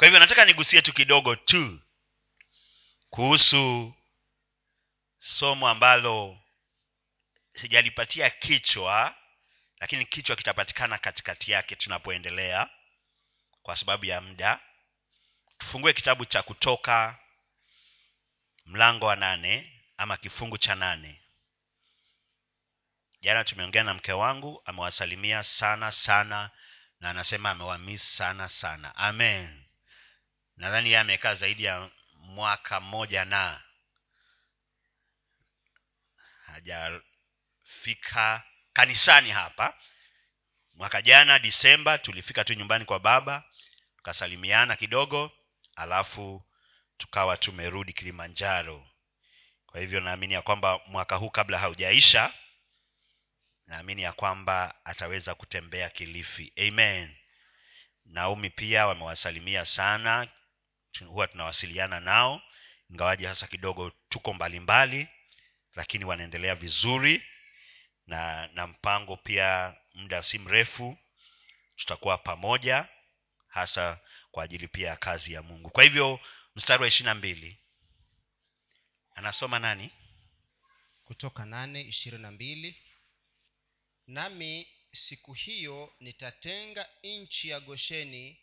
kwa hivyo nataka nigusie tu kidogo tu kuhusu somo ambalo sijalipatia kichwa lakini kichwa kitapatikana katikati yake tunapoendelea kwa sababu ya muda. Tufungue kitabu cha kutoka mlango wa nane ama kifungu cha nane. Jana tumeongea na mke wangu amewasalimia sana sana na anasema amewamis sana sana. Amen nadhani yeye amekaa zaidi ya mwaka mmoja na hajafika kanisani hapa. Mwaka jana disemba tulifika tu nyumbani kwa baba tukasalimiana kidogo alafu tukawa tumerudi kilimanjaro. Kwa hivyo naamini ya kwamba mwaka huu kabla haujaisha naamini ya kwamba ataweza kutembea kilifi. Amen. Naomi pia wamewasalimia sana huwa tunawasiliana nao ingawaji hasa kidogo tuko mbalimbali mbali, lakini wanaendelea vizuri na na mpango pia muda si mrefu tutakuwa pamoja hasa kwa ajili pia ya kazi ya mungu. Kwa hivyo mstari wa ishiri na mbili anasoma nani? Kutoka nane ishirini na mbili nami siku hiyo nitatenga nchi ya gosheni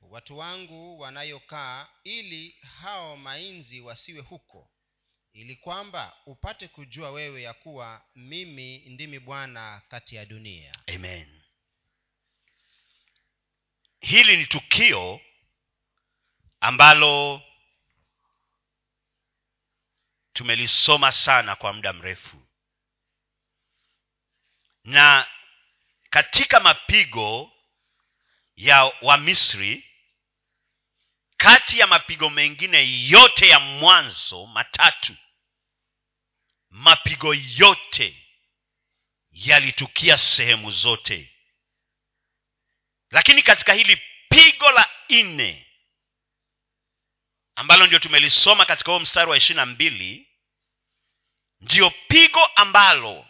watu wangu wanayokaa ili hao mainzi wasiwe huko ili kwamba upate kujua wewe ya kuwa mimi ndimi bwana kati ya dunia. Amen. Hili ni tukio ambalo tumelisoma sana kwa muda mrefu. Na katika mapigo ya wamisri kati ya mapigo mengine yote ya mwanzo matatu mapigo yote yalitukia sehemu zote. Lakini katika hili pigo la nne ambalo ndio tumelisoma katika huo mstari wa ishiri na mbili ndiyo pigo ambalo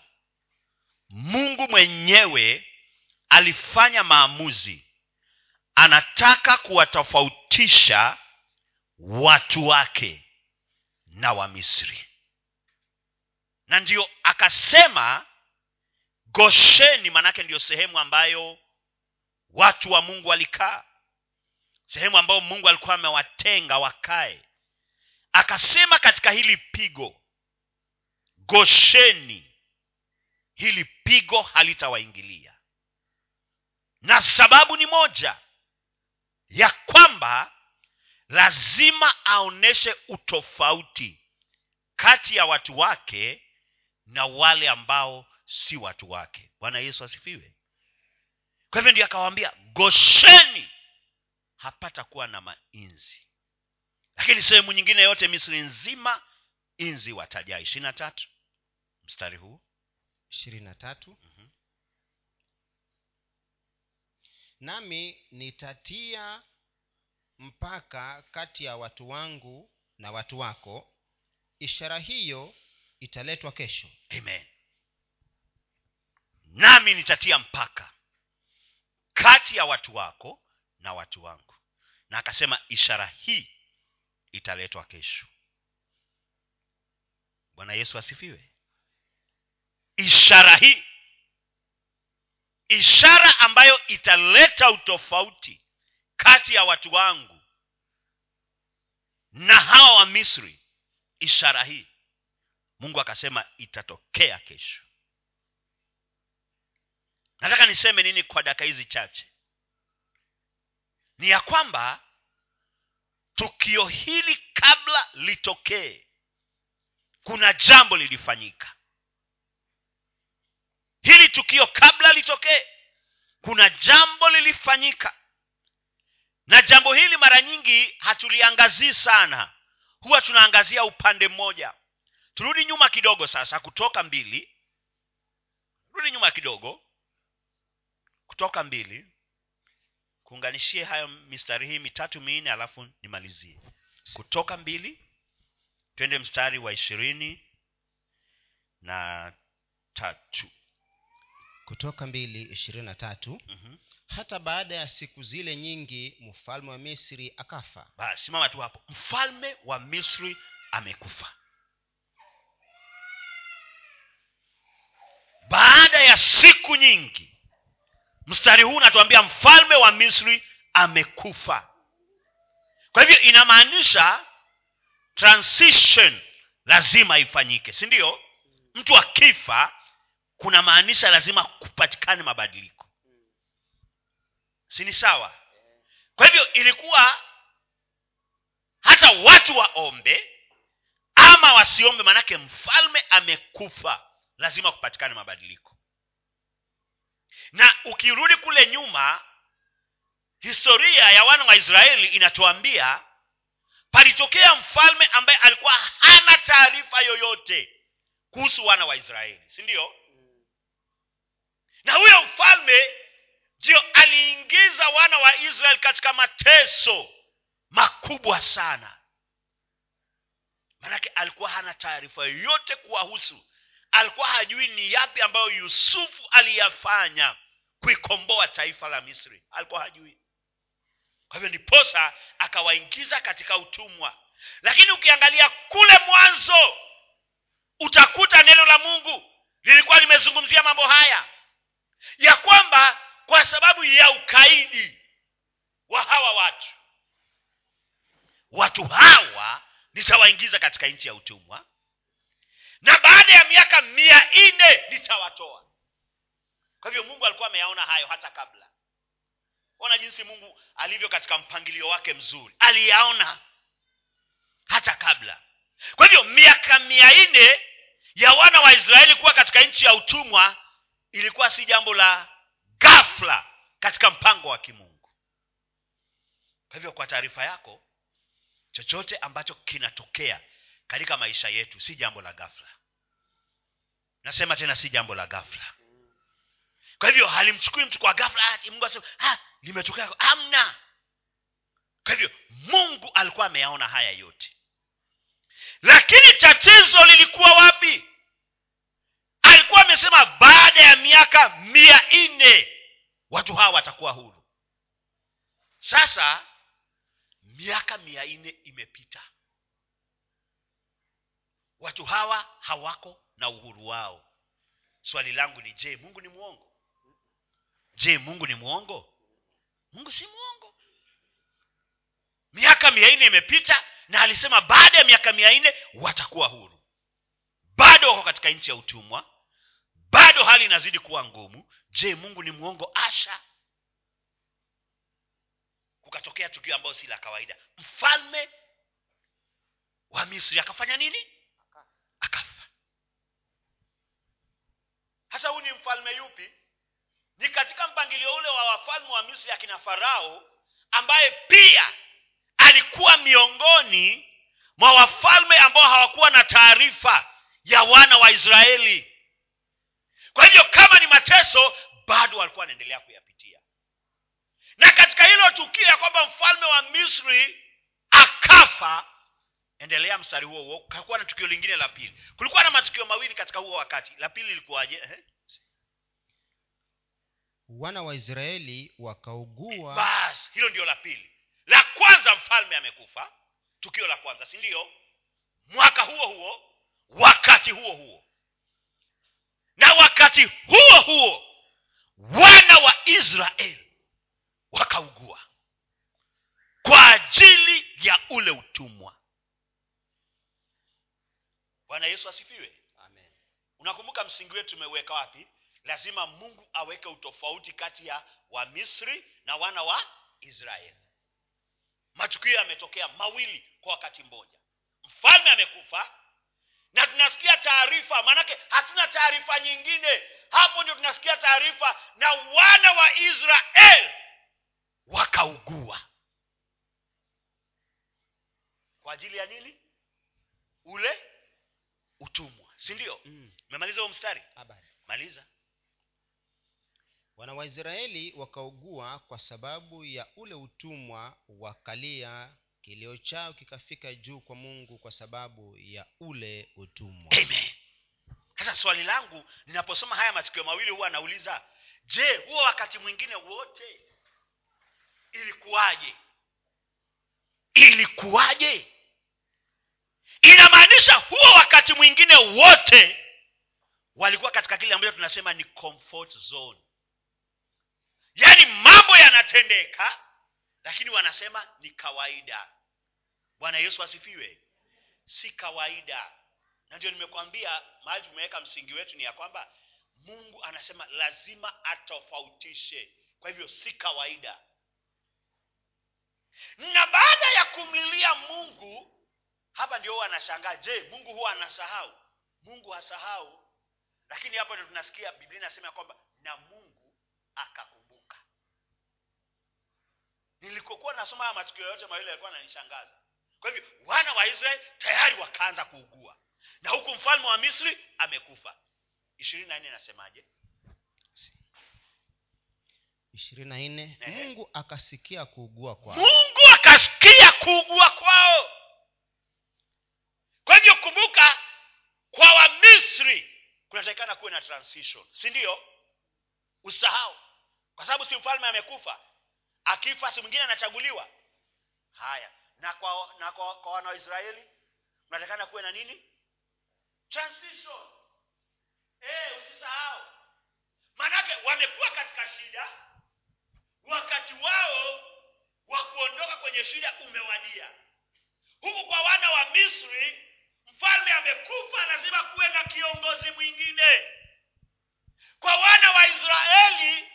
mungu mwenyewe alifanya maamuzi anataka kuwatofautisha watu wake na wamisri na ndiyo akasema gosheni manake ndiyo sehemu ambayo watu wa mungu walikaa sehemu ambayo mungu alikuwa amewatenga wakae. Akasema katika hili pigo gosheni hili pigo halitawaingilia. Na sababu ni moja ya kwamba lazima aoneshe utofauti kati ya watu wake na wale ambao si watu wake. Bwana yesu asifiwe. Kwa hivyo ndio akawaambia gosheni. Hapata kuwa na mainzi. Lakini sehemu nyingine yote misri nzima inzi watajaa ishirina tatu. Mstari huu. Ishirini na tatu. Mhm. Nami nitatia mpaka kati ya watu wangu na watu wako. Ishara hiyo italetwa kesho. Amen. Nami nitatia mpaka kati ya watu wako na watu wangu. Na akasema ishara hii italetwa kesho. Bwana yesu asifiwe. Ishara hii ishara ambayo italeta utofauti kati ya watu wangu na hawa wa misri ishara hii. Mungu akasema itatokea kesho. Nataka niseme nini kwa daka hizi chache? Ni ya kwamba tukio hili kabla litokee kuna jambo lilifanyika hili tukio kabla litokee kuna jambo lilifanyika. Na jambo hili mara nyingi hatuliangazii sana. Huwa tunaangazia upande mmoja. Turudi nyuma kidogo sasa kutoka mbili. Rudi nyuma kidogo. Kutoka mbili. Kuunganishie hayo mistari hii mitatu minne alafu nimalizie. Kutoka mbili. Twende mstari wa ishirini na tatu kutoka mbili ishirini na tatu. Mm-hmm. hata baada ya siku zile nyingi mfalme wa misri akafa. Simama tu hapo. Mfalme wa misri amekufa. Baada ya siku nyingi mstari huu unatuambia mfalme wa misri amekufa. Kwa hivyo inamaanisha transition lazima ifanyike si ndio? Mtu akifa kuna maanisha lazima kupatikane mabadiliko. Si ni sawa? Kwa hivyo ilikuwa hata watu waombe ama wasiombe maanake mfalme amekufa lazima kupatikane mabadiliko. Na ukirudi kule nyuma historia ya wana wa israeli inatuambia palitokea mfalme ambaye alikuwa hana taarifa yoyote kuhusu wana wa israeli si ndio na huyo mfalme ndio aliingiza wana wa israel katika mateso makubwa sana. Manake alikuwa hana taarifa yoyote kuwahusu. Alikuwa hajui ni yapi ambayo yusufu aliyafanya kuikomboa taifa la misri. Alikuwa hajui. Kwa hivyo ndiposa akawaingiza katika utumwa. Lakini ukiangalia kule mwanzo utakuta neno la mungu lilikuwa limezungumzia mambo haya ya kwamba kwa sababu ya ukaidi wa hawa watu watu hawa nitawaingiza katika nchi ya utumwa na baada ya miaka mia nne nitawatoa. Kwa hivyo mungu alikuwa ameyaona hayo hata kabla. Ona jinsi mungu alivyo katika mpangilio wake mzuri. Aliyaona hata kabla. Kwa hivyo miaka mia nne ya wana wa israeli kuwa katika nchi ya utumwa ilikuwa si jambo la ghafla katika mpango wa kimungu. Kwa hivyo kwa taarifa yako chochote ambacho kinatokea katika maisha yetu si jambo la ghafla. Nasema tena si jambo la ghafla. Kwa hivyo halimchukui mtu kwa ghafla ati mungu asema ah, limetokea amna kwa hivyo mungu alikuwa ameyaona haya yote. Lakini tatizo lilikuwa wapi alikuwa amesema baada ya miaka mia nne watu hawa watakuwa huru. Sasa miaka mia nne imepita. Watu hawa hawako na uhuru wao. Swali langu ni je mungu ni mwongo? Je mungu ni mwongo? Mungu si mwongo. Miaka mia nne imepita na alisema baada ya miaka mia nne watakuwa huru. Bado wako katika nchi ya utumwa bado hali inazidi kuwa ngumu. Je mungu ni mwongo? Asha. Kukatokea tukio ambayo si la kawaida. Mfalme wa misri akafanya nini? Akafa. Hasa huu ni mfalme yupi? Ni katika mpangilio ule wa wafalme wa misri akina farao ambaye pia alikuwa miongoni mwa wafalme ambao hawakuwa na taarifa ya wana wa israeli kwa hivyo kama ni mateso bado walikuwa wanaendelea kuyapitia. Na katika hilo tukio ya kwamba mfalme wa misri akafa endelea mstari huo huo kakuwa na tukio lingine la pili. Kulikuwa na matukio mawili katika huo wakati. La pili lilikuwaje? Wana wa israeli wakaugua. Basi hilo ndio la pili. La kwanza mfalme amekufa. Tukio la kwanza si ndio? Mwaka huo huo wakati huo huo na wakati huo huo wana wa israeli wakaugua kwa ajili ya ule utumwa. Bwana yesu asifiwe. Amen. unakumbuka msingi wetu tumeweka wapi? Lazima mungu aweke utofauti kati ya wamisri na wana wa israeli. Matukio yametokea mawili kwa wakati mmoja. Mfalme amekufa na tunasikia taarifa maanake hatuna taarifa nyingine. Hapo ndio tunasikia taarifa na wana wa israel wakaugua. Kwa ajili ya nini? Ule utumwa si ndio? Mm. umemaliza huo mstari? Habari. maliza. Wana wa israeli wakaugua kwa sababu ya ule utumwa wakalia kilio chao kikafika juu kwa mungu kwa sababu ya ule utumwa. Sasa swali langu ninaposoma haya matukio mawili huwa anauliza je huo wakati mwingine wote ilikuwaje? Ilikuwaje? Inamaanisha huo wakati mwingine wote walikuwa katika kile ambacho tunasema ni comfort zone. Yaani mambo yanatendeka lakini wanasema ni kawaida. Bwana yesu asifiwe. Si kawaida. Na ndio nimekwambia mahali tumeweka msingi wetu ni ya kwamba mungu anasema lazima atofautishe. Kwa hivyo si kawaida. Na baada ya kumlilia mungu hapa ndio huwa anashangaa je mungu huwa anasahau? Mungu hasahau. Lakini hapo ndio tunasikia biblia inasema ya kwamba na mungu akakumbuka nilikokuwa nasoma haya matukio yote mawili yalikuwa ananishangaza kwa hivyo wana wa israeli tayari wakaanza kuugua. Na huku mfalme wa misri amekufa. Ishirini na nne inasemaje? Ishirini na nne mungu akasikia kuugua kwao. Mungu akasikia kuugua kwao. Kwa hivyo kumbuka kwa wamisri kunatakikana kuwe na transition. Si ndio? Usahau. Kwa sababu si mfalme amekufa akifa si mwingine anachaguliwa? Haya. Na kwa na kwa, kwa wana wa israeli kunatakikana kuwe na nini? Transition. Eh usisahau. Maanake wamekuwa katika shida. Wakati wao wa kuondoka kwenye shida umewadia. Huku kwa wana wa misri mfalme amekufa lazima kuwe na kiongozi mwingine. Kwa wana wa israeli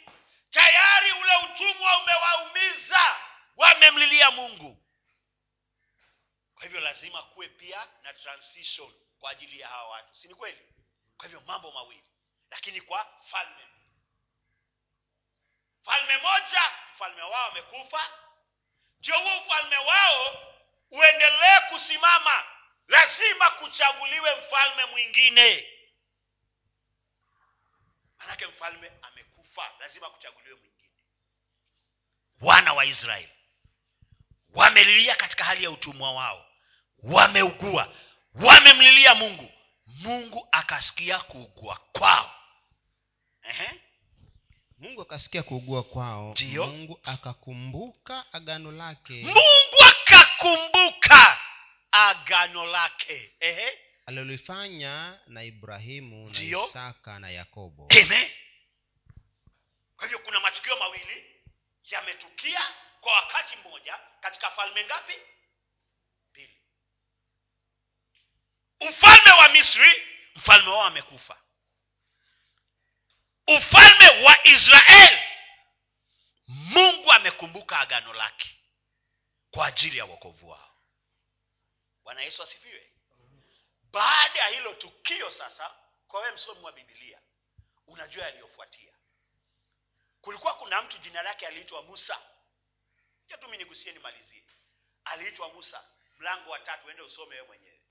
tayari ule utumwa umewaumiza. Wamemlilia mungu. Kwa hivyo lazima kuwe pia na transition kwa ajili ya hawa watu. Si ni kweli? Kwa hivyo mambo mawili. Lakini kwa falme. Falme moja mfalme wao amekufa. Ndio huo ufalme wao uendelee kusimama. Lazima kuchaguliwe mfalme mwingine. Manake mfalme amekufa lazima kuchaguliwe mwingine wana wa israeli wamelilia katika hali ya utumwa wao wameugua wamemlilia mungu mungu akasikia kuugua kwao Ehe. mungu akasikia kuugua kwao Ndiyo. mungu akakumbuka agano lake mungu akakumbuka agano lake Ehe. alilolifanya na ibrahimu Ndiyo. na isaka na yakobo Amen. Kwa hivyo kuna matukio mawili yametukia kwa wakati mmoja katika falme ngapi? Mbili. Ufalme wa misri mfalme wao amekufa. Ufalme wa israeli mungu amekumbuka agano lake kwa ajili ya wokovu wao. Bwana yesu asifiwe. Baada ya hilo tukio sasa kwa wewe msomi wa bibilia unajua yaliyofuatia kulikuwa kuna mtu jina lake aliitwa musa. Ja tu mi nigusie nimalizie. Aliitwa musa. Mlango wa tatu ende usome wewe mwenyewe.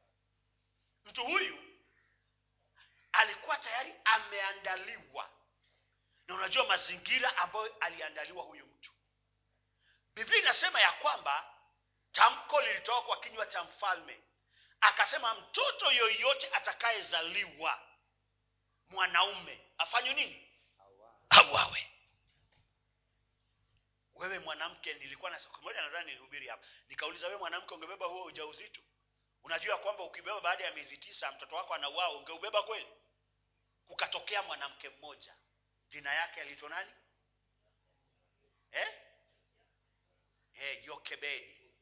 Mtu huyu alikuwa tayari ameandaliwa. Na unajua mazingira ambayo aliandaliwa huyu mtu. Biblia inasema ya kwamba tamko lilitoka kwa kinywa cha mfalme. Akasema mtoto yoyote atakayezaliwa mwanaume afanywe nini? Auawe wewe mwanamke nilikuwa na siku moja nadhani nilihubiri hapa. Nikauliza wewe mwanamke ungebeba huo ujauzito? Unajua kwamba ukibeba baada ya miezi tisa mtoto wako anauao ungeubeba kweli? Kukatokea mwanamke mmoja jina yake aliitwa nani? Eh? Eh, yokebedi.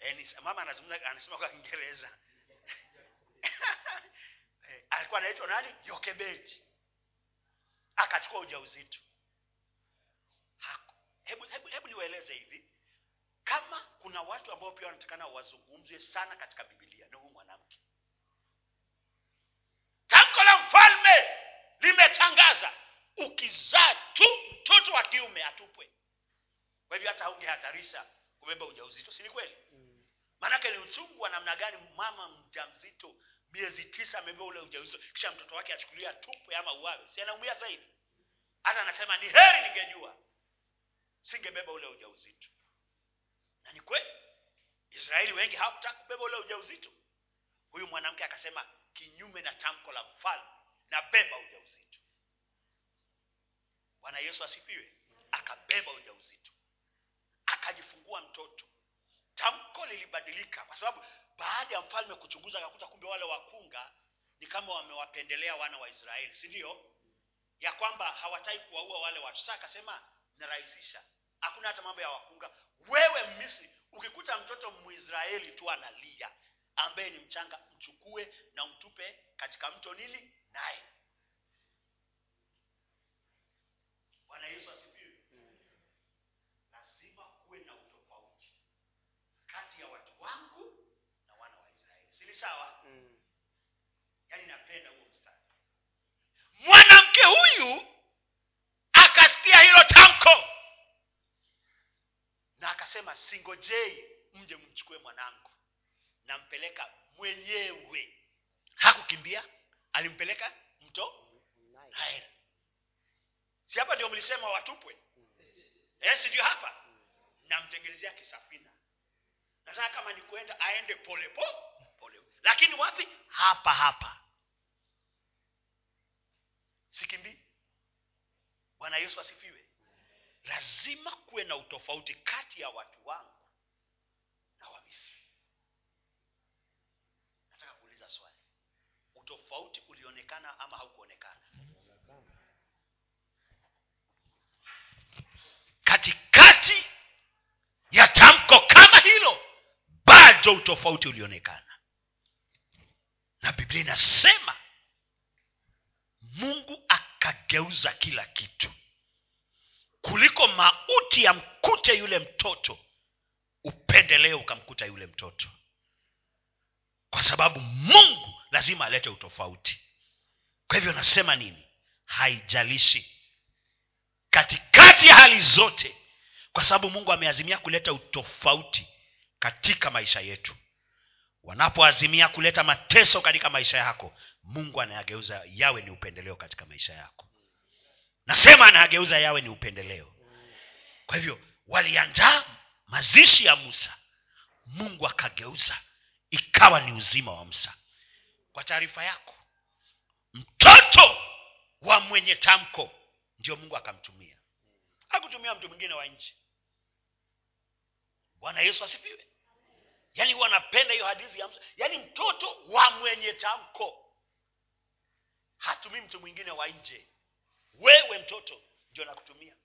Eh, mama anazungumza anasema kwa kiingereza. Eh, alikuwa anaitwa nani? Yokebedi. Akachukua ujauzito Haku- hebu, hebu, hebu niwaeleze hivi kama kuna watu ambao pia wanatakana wazungumzwe sana katika bibilia ni huyu mwanamke. Tamko la mfalme limetangaza ukizaa tu mtoto wa kiume atupwe. Kwa hivyo hata ungehatarisha kubeba ujauzito si ni kweli? Maanake ni uchungu wa namna gani mama mja mzito miezi tisa amebeba ule ujauzito kisha mtoto wake achukulia tupwe ama uwawe si anaumia zaidi? Hata anasema ni heri ningejua singebeba ule ujauzito na ni kweli. Israeli wengi hawakutaka kubeba ule ujauzito. Huyu mwanamke akasema kinyume na tamko la mfalme na beba ujauzito. Bwana yesu asifiwe. Akabeba ujauzito. Akajifungua mtoto. Tamko lilibadilika kwa sababu baada ya mfalme kuchunguza akakuta kumbe wale wakunga ni kama wamewapendelea wana wa israeli si ndio? Ya kwamba hawataki kuwaua wale watu. Sasa akasema narahisisha. Hakuna hata mambo ya wakunga wewe misri ukikuta mtoto mwisraeli tu analia ambaye ni mchanga mchukue na mtupe katika mto nili naye bwana yesu asifiwe. Lazima kuwe na utofauti kati ya watu wangu na wana wa israeli. Sili sawa? Yaani napenda huo mstari. Mwanamke huyu akasikia hilo tamko akasema singojei mje mchukue mwanangu. Nampeleka mwenyewe. Hakukimbia alimpeleka mto nael si hapa ndio mlisema watupwe? Eh, sijui hapa. Namtengenezea kisafina. Nataka kama ni kuenda aende pole po pole. Lakini wapi? Hapa hapa. Sikimbii. Bwana yesu asifiwe lazima kuwe na utofauti kati ya watu wangu na wamisri nataka kuuliza swali. Utofauti ulionekana ama haukuonekana? Katikati ya tamko kama hilo bado utofauti ulionekana. Na biblia inasema mungu akageuza kila kitu kuliko mauti yamkute yule mtoto upendeleo ukamkuta yule mtoto. Kwa sababu mungu lazima alete utofauti. Kwa hivyo nasema nini? Haijalishi. Katikati ya hali zote kwa sababu mungu ameazimia kuleta utofauti katika maisha yetu. Wanapoazimia kuleta mateso katika maisha yako mungu anayageuza yawe ni upendeleo katika maisha yako nasema anageuza yawe ni upendeleo. Kwa hivyo waliandaa mazishi ya musa. Mungu akageuza ikawa ni uzima wa musa. Kwa taarifa yako mtoto wa mwenye tamko ndio mungu akamtumia. Hakutumia mtu mwingine wa nchi. Bwana yesu asifiwe. Yaani huwa anapenda hiyo hadithi ya musa. Yaani mtoto wa mwenye tamko. Hatumii mtu mwingine wa nje wewe mtoto ndio nakutumia.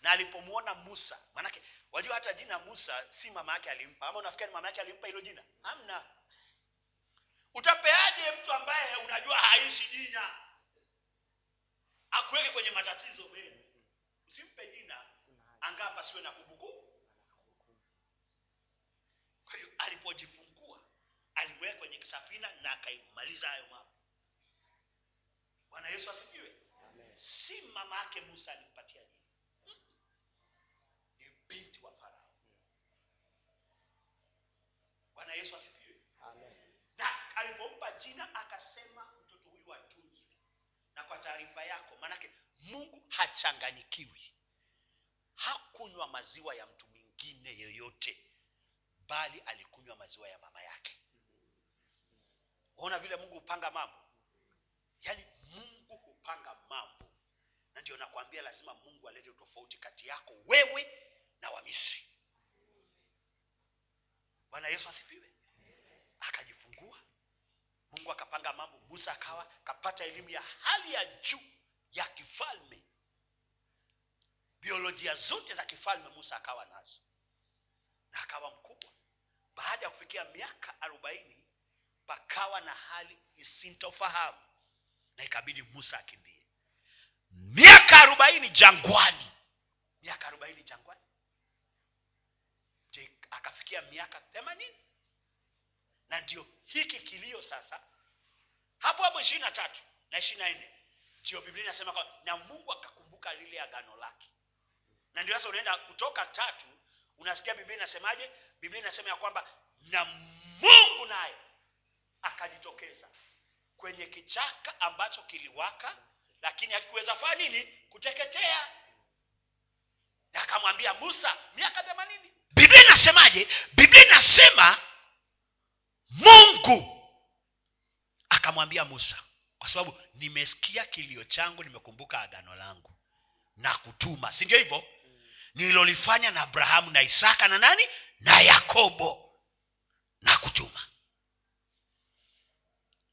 Na alipomwona musa manake wajua hata jina musa si mama yake alimpa. Ama unafikiri mama yake alimpa hilo jina? Amna utapeaje mtu ambaye unajua haishi jina? Akuweke kwenye matatizo menu usimpe jina angaa pasiwe na kumbukumbu. Kwa hiyo alipojifungua alimweka kwenye kisafina na akaimaliza hayo mambo. Bwana yesu asifiwe si mama yake musa alimpatia nini ni binti wa farao. Bwana yesu asifiwe. Na alipompa jina akasema mtoto huyu atunzwe. Na kwa taarifa yako maanake mungu hachanganyikiwi. Hakunywa maziwa ya mtu mwingine yoyote bali alikunywa maziwa ya mama yake. Ona vile mungu hupanga mambo? Yaani mungu hupanga mambo na ndio nakwambia lazima mungu alete tofauti kati yako wewe na wamisri bwana yesu asifiwe. Akajifungua. Mungu akapanga mambo. Musa akawa kapata elimu ya hali ya juu ya kifalme. Biolojia zote za kifalme musa akawa nazo. Na akawa mkubwa. Baada ya kufikia miaka arobaini pakawa na hali isintofahamu. Na ikabidi musa akimbie miaka arobaini jangwani. Miaka arobaini jangwani. Je akafikia miaka themanini? Na ndio hiki kilio sasa. Hapo hapo ishirini na tatu na ishirini na nne ndio biblia inasema na mungu akakumbuka lile agano lake. Na ndio sasa unaenda kutoka tatu unasikia biblia inasemaje? Biblia inasema ya kwamba na mungu naye akajitokeza kwenye kichaka ambacho kiliwaka lakini hakikuweza fanya nini? Kuteketea. Na akamwambia musa miaka themanini. Biblia inasemaje? Biblia inasema mungu. Akamwambia musa kwa sababu nimesikia kilio changu nimekumbuka agano langu na kutuma. Si ndio hivyo? Nililolifanya na abrahamu na isaka na nani? Na yakobo na kutuma.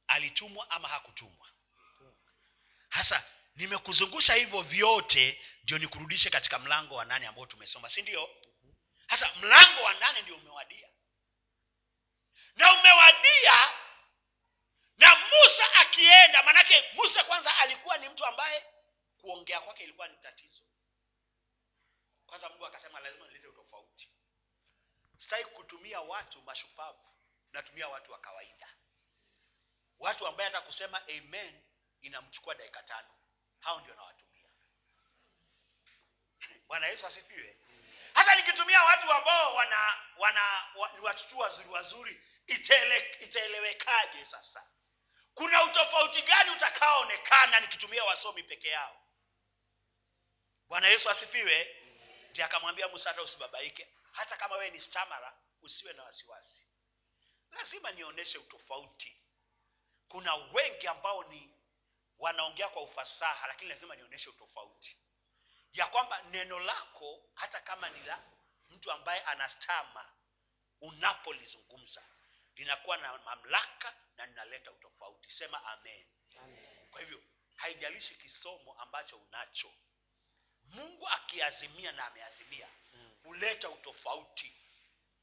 Alitumwa ama hakutumwa hasa nimekuzungusha hivyo vyote ndio nikurudishe katika mlango wa nane ambao tumesoma si ndio? Hasa mlango wa nane ndio umewadia. Na umewadia na musa akienda manake musa kwanza alikuwa ni mtu ambaye kuongea kwake ilikuwa ni tatizo. Kwanza mungu akasema lazima nilete utofauti. Sitaki kutumia watu mashupavu natumia watu wa kawaida. Watu ambaye hata kusema amen inamchukua dakika tano. Hao ndio nawatumia. Bwana yesu asifiwe. Hata nikitumia watu ambao wana wana ni watu tu wazuri wazuri itaele, itaelewekaje sasa? Kuna utofauti gani utakaoonekana nikitumia wasomi peke yao? Bwana yesu asifiwe. Ndi akamwambia musa hata usibabaike. Hata kama wewe ni stamara usiwe na wasiwasi. Lazima nionyeshe utofauti. Kuna wengi ambao ni wanaongea kwa ufasaha lakini lazima nionyeshe utofauti. Ya kwamba neno lako hata kama ni la mtu ambaye anastama unapolizungumza linakuwa na mamlaka na linaleta utofauti. Sema amen. Kwa hivyo haijalishi kisomo ambacho unacho. Mungu akiazimia na ameazimia huleta utofauti.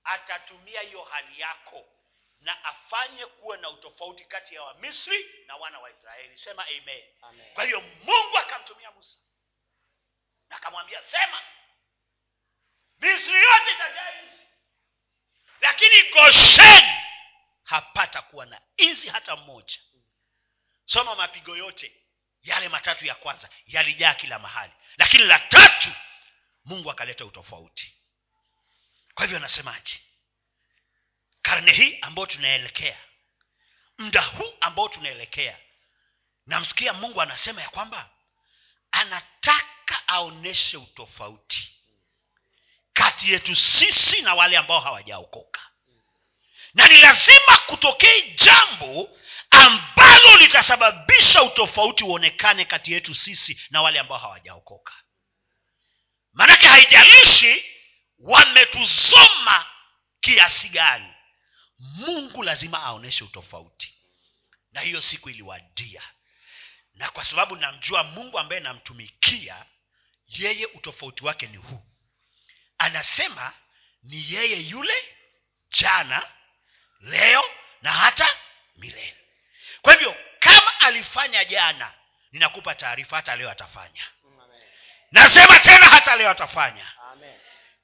Atatumia hiyo hali yako na afanye kuwa na utofauti kati ya wamisri na wana wa israeli. Sema amen, Amen. kwa hiyo mungu akamtumia musa na akamwambia sema misri yote itajaa nzi lakini gosheni hapata kuwa na nzi hata mmoja. Soma mapigo yote yale matatu ya kwanza yalijaa kila mahali lakini la tatu mungu akaleta utofauti. Kwa hivyo anasemaje karne hii ambayo tunaelekea. Mda huu ambao tunaelekea. Namsikia mungu anasema ya kwamba anataka aoneshe utofauti kati yetu sisi na wale ambao hawajaokoka. Na ni lazima kutokee jambo ambalo litasababisha utofauti uonekane kati yetu sisi na wale ambao hawajaokoka. Maanake haijalishi wametuzoma kiasi gani mungu lazima aoneshe utofauti. Na hiyo siku iliwadia. Na kwa sababu namjua mungu ambaye namtumikia yeye utofauti wake ni huu. Anasema ni yeye yule jana leo na hata milele. Kwa hivyo kama alifanya jana ninakupa taarifa hata leo atafanya. Amen. nasema tena hata leo atafanya. Amen.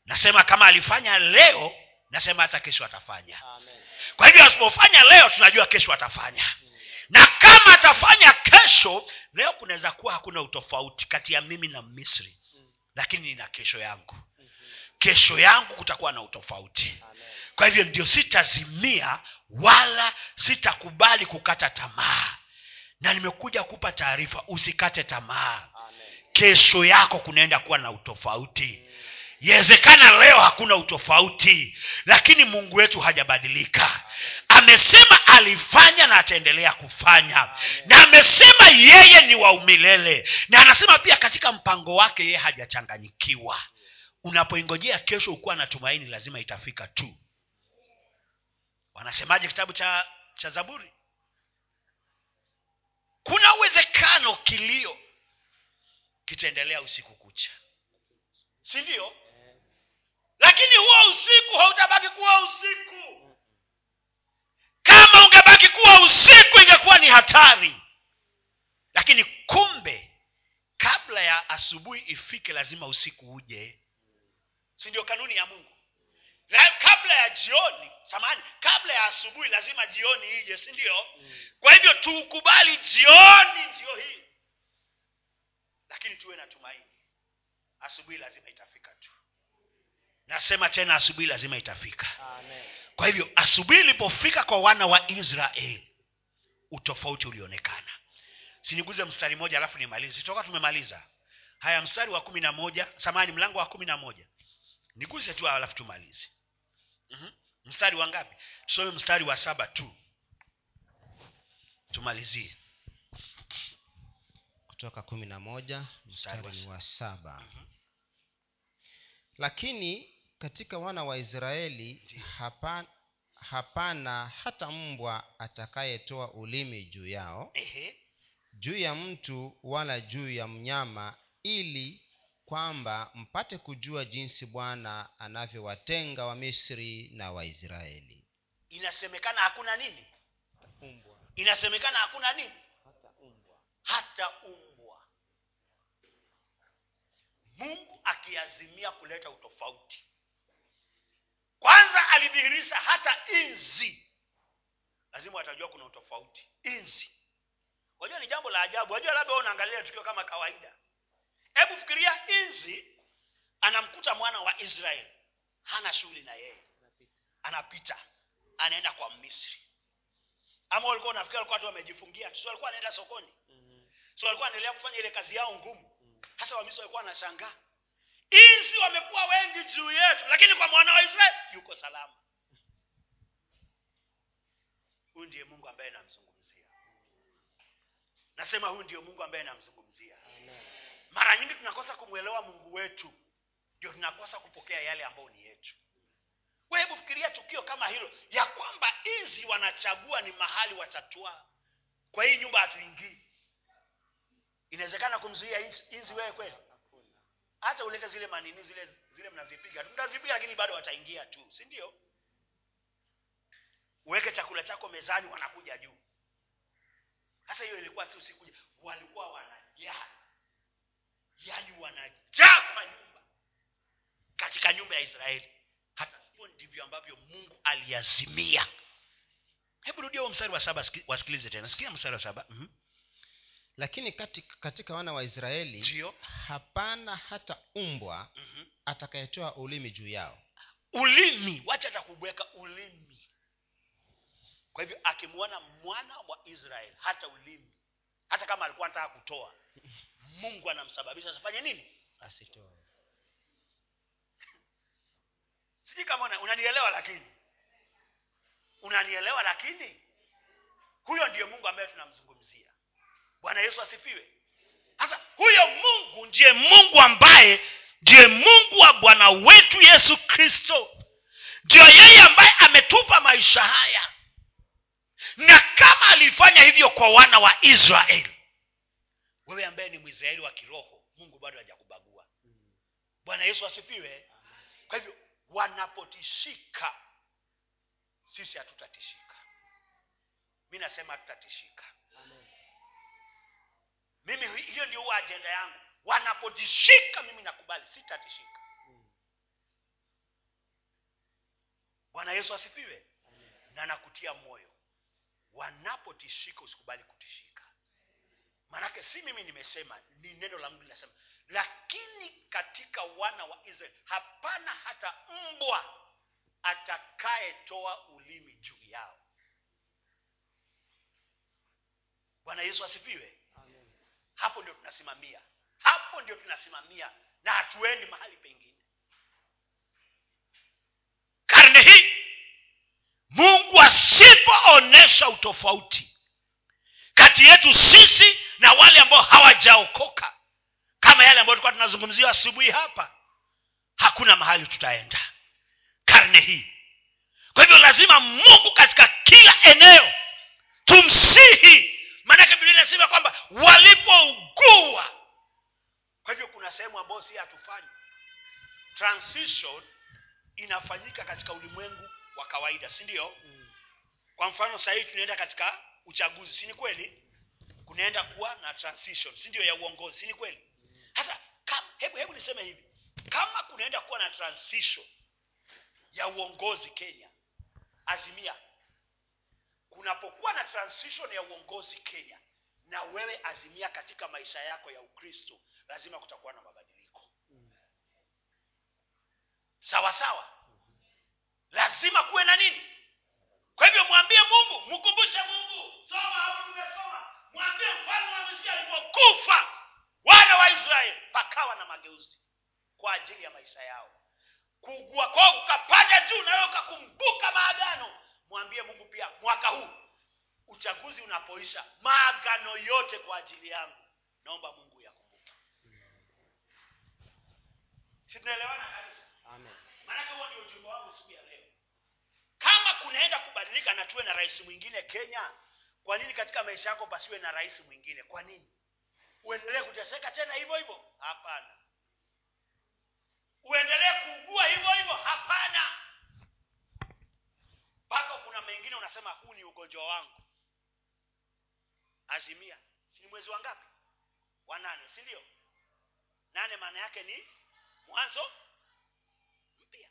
nasema kama alifanya leo nasema hata kesho atafanya. Amen. Kwa hivyo asipofanya leo tunajua kesho atafanya. Na kama atafanya kesho leo kunaweza kuwa hakuna utofauti kati ya mimi na misri. Lakini nina kesho yangu. Kesho yangu kutakuwa na utofauti. Kwa hivyo ndio sitazimia wala sitakubali kukata tamaa. Na nimekuja kupa taarifa usikate tamaa. Kesho yako kunaenda kuwa na utofauti yawezekana leo hakuna utofauti lakini mungu wetu hajabadilika. Amesema alifanya na ataendelea kufanya na amesema yeye ni wa umilele na anasema pia katika mpango wake yeye hajachanganyikiwa. Unapoingojea kesho ukuwa na tumaini lazima itafika tu. Wanasemaje kitabu cha cha zaburi? Kuna uwezekano kilio kitaendelea usiku kucha. Si ndio lakini huo usiku hautabaki kuwa usiku. Kama ungebaki kuwa usiku ingekuwa ni hatari. Lakini kumbe kabla ya asubuhi ifike lazima usiku uje. Si ndio kanuni ya mungu? Na kabla ya jioni samani kabla ya asubuhi lazima jioni ije si ndio? Kwa hivyo tuukubali jioni ndio hii. Lakini tuwe na tumaini. Asubuhi lazima itafika tu nasema tena asubuhi lazima itafika. Amen. kwa hivyo asubuhi ilipofika kwa wana wa israeli utofauti ulionekana. Siniguze mstari moja alafu nimalize. Sitoka tumemaliza. Haya mstari wa kumi na moja. Samani mlango wa kumi na moja. Niguze tu alafu tumalize. Mm-hmm. mstari wa ngapi? Tusome mstari wa saba tu. Tumalizie. Kutoka kumi na moja Mstari wa saba. Mhm. lakini katika wana wa israeli hapana, hapana hata mbwa atakayetoa ulimi juu yao Ehe. juu ya mtu wala juu ya mnyama ili kwamba mpate kujua jinsi bwana anavyowatenga wamisri na waisraeli inasemekana hakuna nini? Inasemekana hakuna nini? Hata umbwa. Mungu akiazimia kuleta utofauti kwanza alidhihirisha hata inzi. Lazima watajua kuna utofauti. Inzi. Wajua ni jambo la ajabu. Wajua labda unaangalia tukio kama kawaida. Hebu fikiria inzi anamkuta mwana wa israeli. Hana shughuli na yeye. Anapita. Anaenda kwa misri. Ama walikuwa unafikiri walikuwa watu wamejifungia tu. Si walikuwa anaenda sokoni? Si walikuwa anaendelea kufanya ile kazi yao ngumu? Hasa wamisri walikuwa wanashangaa inzi wamekuwa wengi juu yetu lakini kwa mwana wa israeli yuko salama. Huyu ndiye mungu ambaye namzungumzia. Nasema huyu ndiye mungu ambaye namzungumzia. Mara nyingi tunakosa kumwelewa mungu wetu ndio tunakosa kupokea yale ambayo ni yetu. Kwa hebu fikiria tukio kama hilo ya kwamba inzi wanachagua ni mahali watatua. Kwa hii nyumba hatuingii. Inawezekana kumzuia inzi wewe kweli hata ulete zile manini zile zile mnazipiga. Mtazipiga lakini bado wataingia tu si ndio? Uweke chakula chako mezani wanakuja juu. Sasa hiyo ilikuwa si usikuja walikuwa wanajaa. Yaani wanajaa kwa nyumba. Katika nyumba ya israeli. Hata sivyo ndivyo ambavyo mungu aliazimia. Hebu rudia huo mstari wa saba wasikilize tena. Sikia mstari wa saba. Mhm. Lakini katika, katika wana wa israeli Jio. hapana hata umbwa Mhm. atakayetoa ulimi juu yao. Ulimi wacha atakubweka ulimi. Kwa hivyo akimwona mwana wa israeli hata ulimi hata kama alikuwa anataka kutoa mungu anamsababisha asifanye nini? Asitoe. Sijui kama una- unanielewa lakini? Unanielewa lakini? Huyo ndiyo mungu ambaye tunamzungumzia bwana yesu asifiwe. Sasa huyo mungu ndiye mungu ambaye ndiye mungu wa bwana wetu yesu kristo. Ndiyo yeye ambaye ametupa maisha haya. Na kama alifanya hivyo kwa wana wa israeli. Wewe ambaye ni mwisraeli wa kiroho mungu bado hajakubagua. Bwana yesu asifiwe. Kwa hivyo wanapotishika sisi hatutatishika. Mi nasema hatutatishika mimi hiyo ndio huwa ajenda yangu. Wanapotishika mimi nakubali sitatishika. Bwana yesu asifiwe. Na nakutia moyo. Wanapotishika usikubali kutishika. Maanake si mimi nimesema ni neno la mungu linasema. Lakini katika wana wa israeli hapana hata mbwa atakayetoa ulimi juu yao. Bwana yesu asifiwe hapo ndio tunasimamia. Hapo ndio tunasimamia na hatuendi mahali pengine. Karne hii mungu asipoonyesha utofauti kati yetu sisi na wale ambao hawajaokoka kama yale ambayo tulikuwa tunazungumzia asubuhi hapa hakuna mahali tutaenda karne hii. Kwa hivyo lazima mungu katika kila eneo tumsihi maanake biblia inasema kwamba walipougua. Kwa hivyo kuna sehemu ambayo si hatufanyi. Transition inafanyika katika ulimwengu wa kawaida si ndio? Kwa mfano sasa hivi tunaenda katika uchaguzi si ni kweli? Kunaenda kuwa na transition si ndio ya uongozi si ni kweli? Hasa kam- hebu hebu niseme hivi. Kama kunaenda kuwa na transition ya uongozi kenya azimia kunapokuwa na transition ya uongozi kenya na wewe azimia katika maisha yako ya ukristo lazima kutakuwa na mabadiliko. Sawa sawa? Lazima kuwe na nini? Kwa hivyo mwambie mungu mkumbushe mungu. Soma au tumesoma. Mwambie mfalme wa misri alipokufa wana wa israeli pakawa na mageuzi kwa ajili ya maisha yao. Kugua kwao kukapanda juu na ukakumbuka maagano mwambie mungu pia mwaka huu uchaguzi unapoisha maagano yote kwa ajili yangu naomba mungu yakumbuke. Si tunaelewana maanake huo ndio ujumbe wangu siku ya leo. Kama kunaenda kubadilika na tuwe na rais mwingine kenya kwa nini katika maisha yako pasiwe na rais mwingine? Kwa nini? Uendelee kuteseka tena hivyo hivyo? Hapana. Uendelee kuugua hivyo hivyo? Hapana mengine unasema huu ni ugonjwa wangu. Azimia. Si ni mwezi wa ngapi? Wa nane si ndio? Nane maana yake ni mwanzo mpya.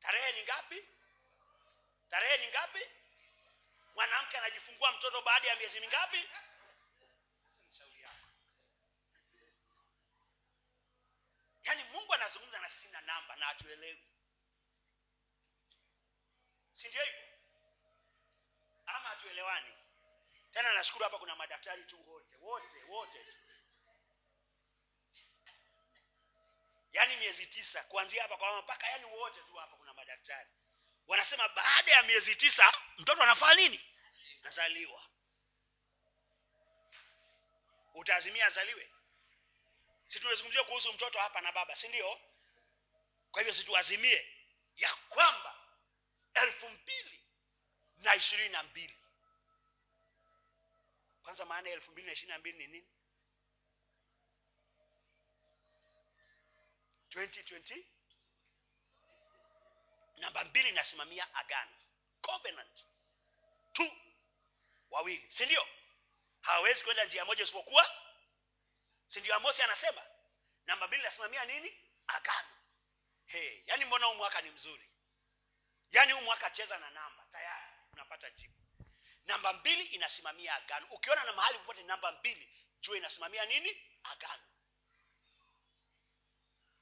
Tarehe ni ngapi? Tarehe ni ngapi? Mwanamke anajifungua mtoto baada ya miezi mingapi? Ni yaani mungu anazungumza na sisi na namba na hatuelewi. Si ndio hivyo ama hatuelewani. Tena nashukuru hapa kuna madaktari tu wote wote wote yaani miezi tisa kuanzia hapa kwa mpaka yaani wote tu hapa kuna madaktari. Wanasema baada ya miezi tisa mtoto anafaa nini? Nazaliwa utaazimia azaliwe? Si tumezungumzia kuhusu mtoto hapa na baba si ndio? Kwa hivyo situazimie ya kwamba elfu mbili na ishirini na mbili. Kwanza maana ya elfu mbili na ishirini na mbili ni nini? 2020 namba mbili inasimamia agano. Covenant. Tu wawili. Si ndio? Hawawezi kwenda njia moja isipokuwa si ndio? Amosi anasema namba mbili inasimamia nini? Agano. Hey, yaani mbona huu mwaka ni mzuri? Yaani huu mwaka cheza na namba. Tayari unapata jibu. Namba mbili inasimamia agano. Ukiona na mahali popote namba mbili jua inasimamia nini? Agano.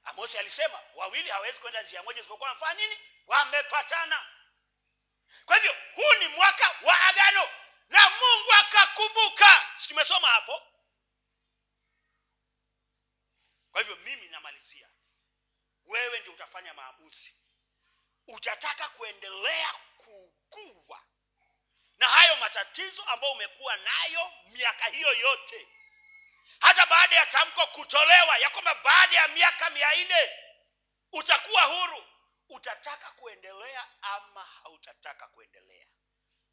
Amosi alisema wawili hawawezi kwenda njia moja isipokuwa wamefanya nini? Wamepatana. Kwa hivyo huu ni mwaka wa agano. Na mungu akakumbuka. Tumesoma hapo? Kwa hivyo mimi namalizia. Wewe ndio utafanya maamuzi. Utataka kuendelea kuugua na hayo matatizo ambayo umekuwa nayo miaka hiyo yote. Hata baada ya tamko kutolewa ya kwamba baada ya miaka mia nne utakuwa huru utataka kuendelea ama hautataka kuendelea?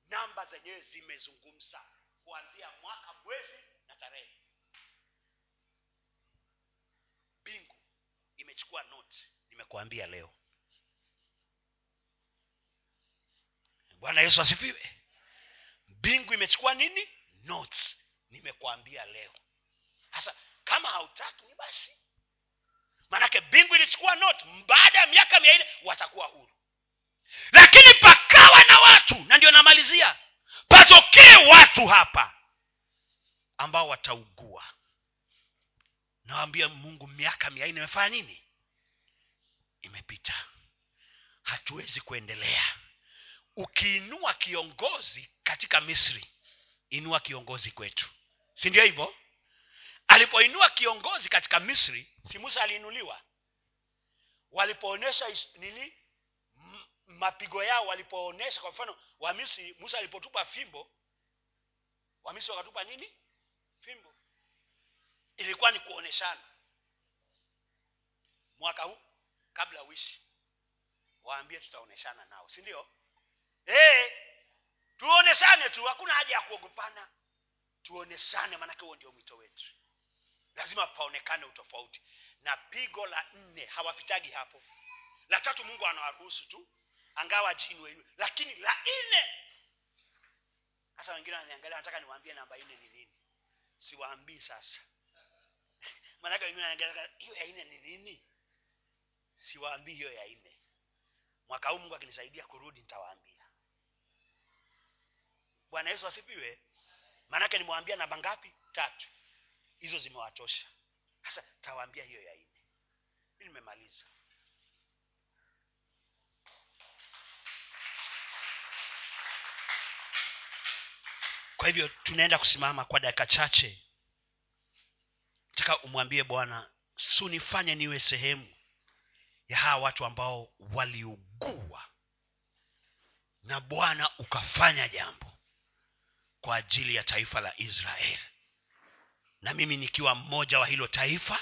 Namba zenyewe zimezungumza kuanzia mwaka mwezi na tarehe. Mbingu imechukua note nimekuambia leo. Bwana yesu asifiwe mbingu imechukua nini? Notes. Nimekuambia leo. Sasa kama hautaki ni basi. Maanake mbingu ilichukua note baada ya miaka mia nne watakuwa huru. Lakini pakawa na watu na ndio namalizia. Patokee watu hapa ambao wataugua. Nawambia mungu miaka mia nne imefanya nini? Imepita. Hatuwezi kuendelea ukiinua kiongozi katika misri inua kiongozi kwetu. Si ndio hivyo? Alipoinua kiongozi katika misri si musa aliinuliwa? Walipoonyesha nini? Mapigo yao walipoonyesha kwa mfano wamisri musa alipotupa fimbo wamisri wakatupa nini? Fimbo. Ilikuwa ni kuoneshana. Mwaka huu kabla uishi waambie tutaoneshana nao. Si ndio hey, tuoneshane tu hakuna haja ya kuogopana. Tuoneshane maanake huo ndio mwito wetu. Lazima paonekane utofauti. Na pigo la nne hawapitagi hapo. La tatu mungu anawaruhusu tu angawa jini wenu. Lakini la nne sasa wengine wananiangalia nataka niwaambie namba nne ni nini? Siwaambii sasa. Maanake wengine wananiangalia hiyo ya nne ni nini? Siwaambii hiyo ya nne. Mwaka huu mungu akinisaidia kurudi nitawaambia bwana yesu asipiwe maanake nimewambia namba ngapi? Tatu. Hizo zimewatosha. Sasa tawaambia hiyo ya nne. Mi nimemaliza. Kwa hivyo tunaenda kusimama kwa dakika chache. Taka umwambie bwana sunifanye niwe sehemu ya hawa watu ambao waliugua na bwana ukafanya jambo kwa ajili ya taifa la israeli. Na mimi nikiwa mmoja wa hilo taifa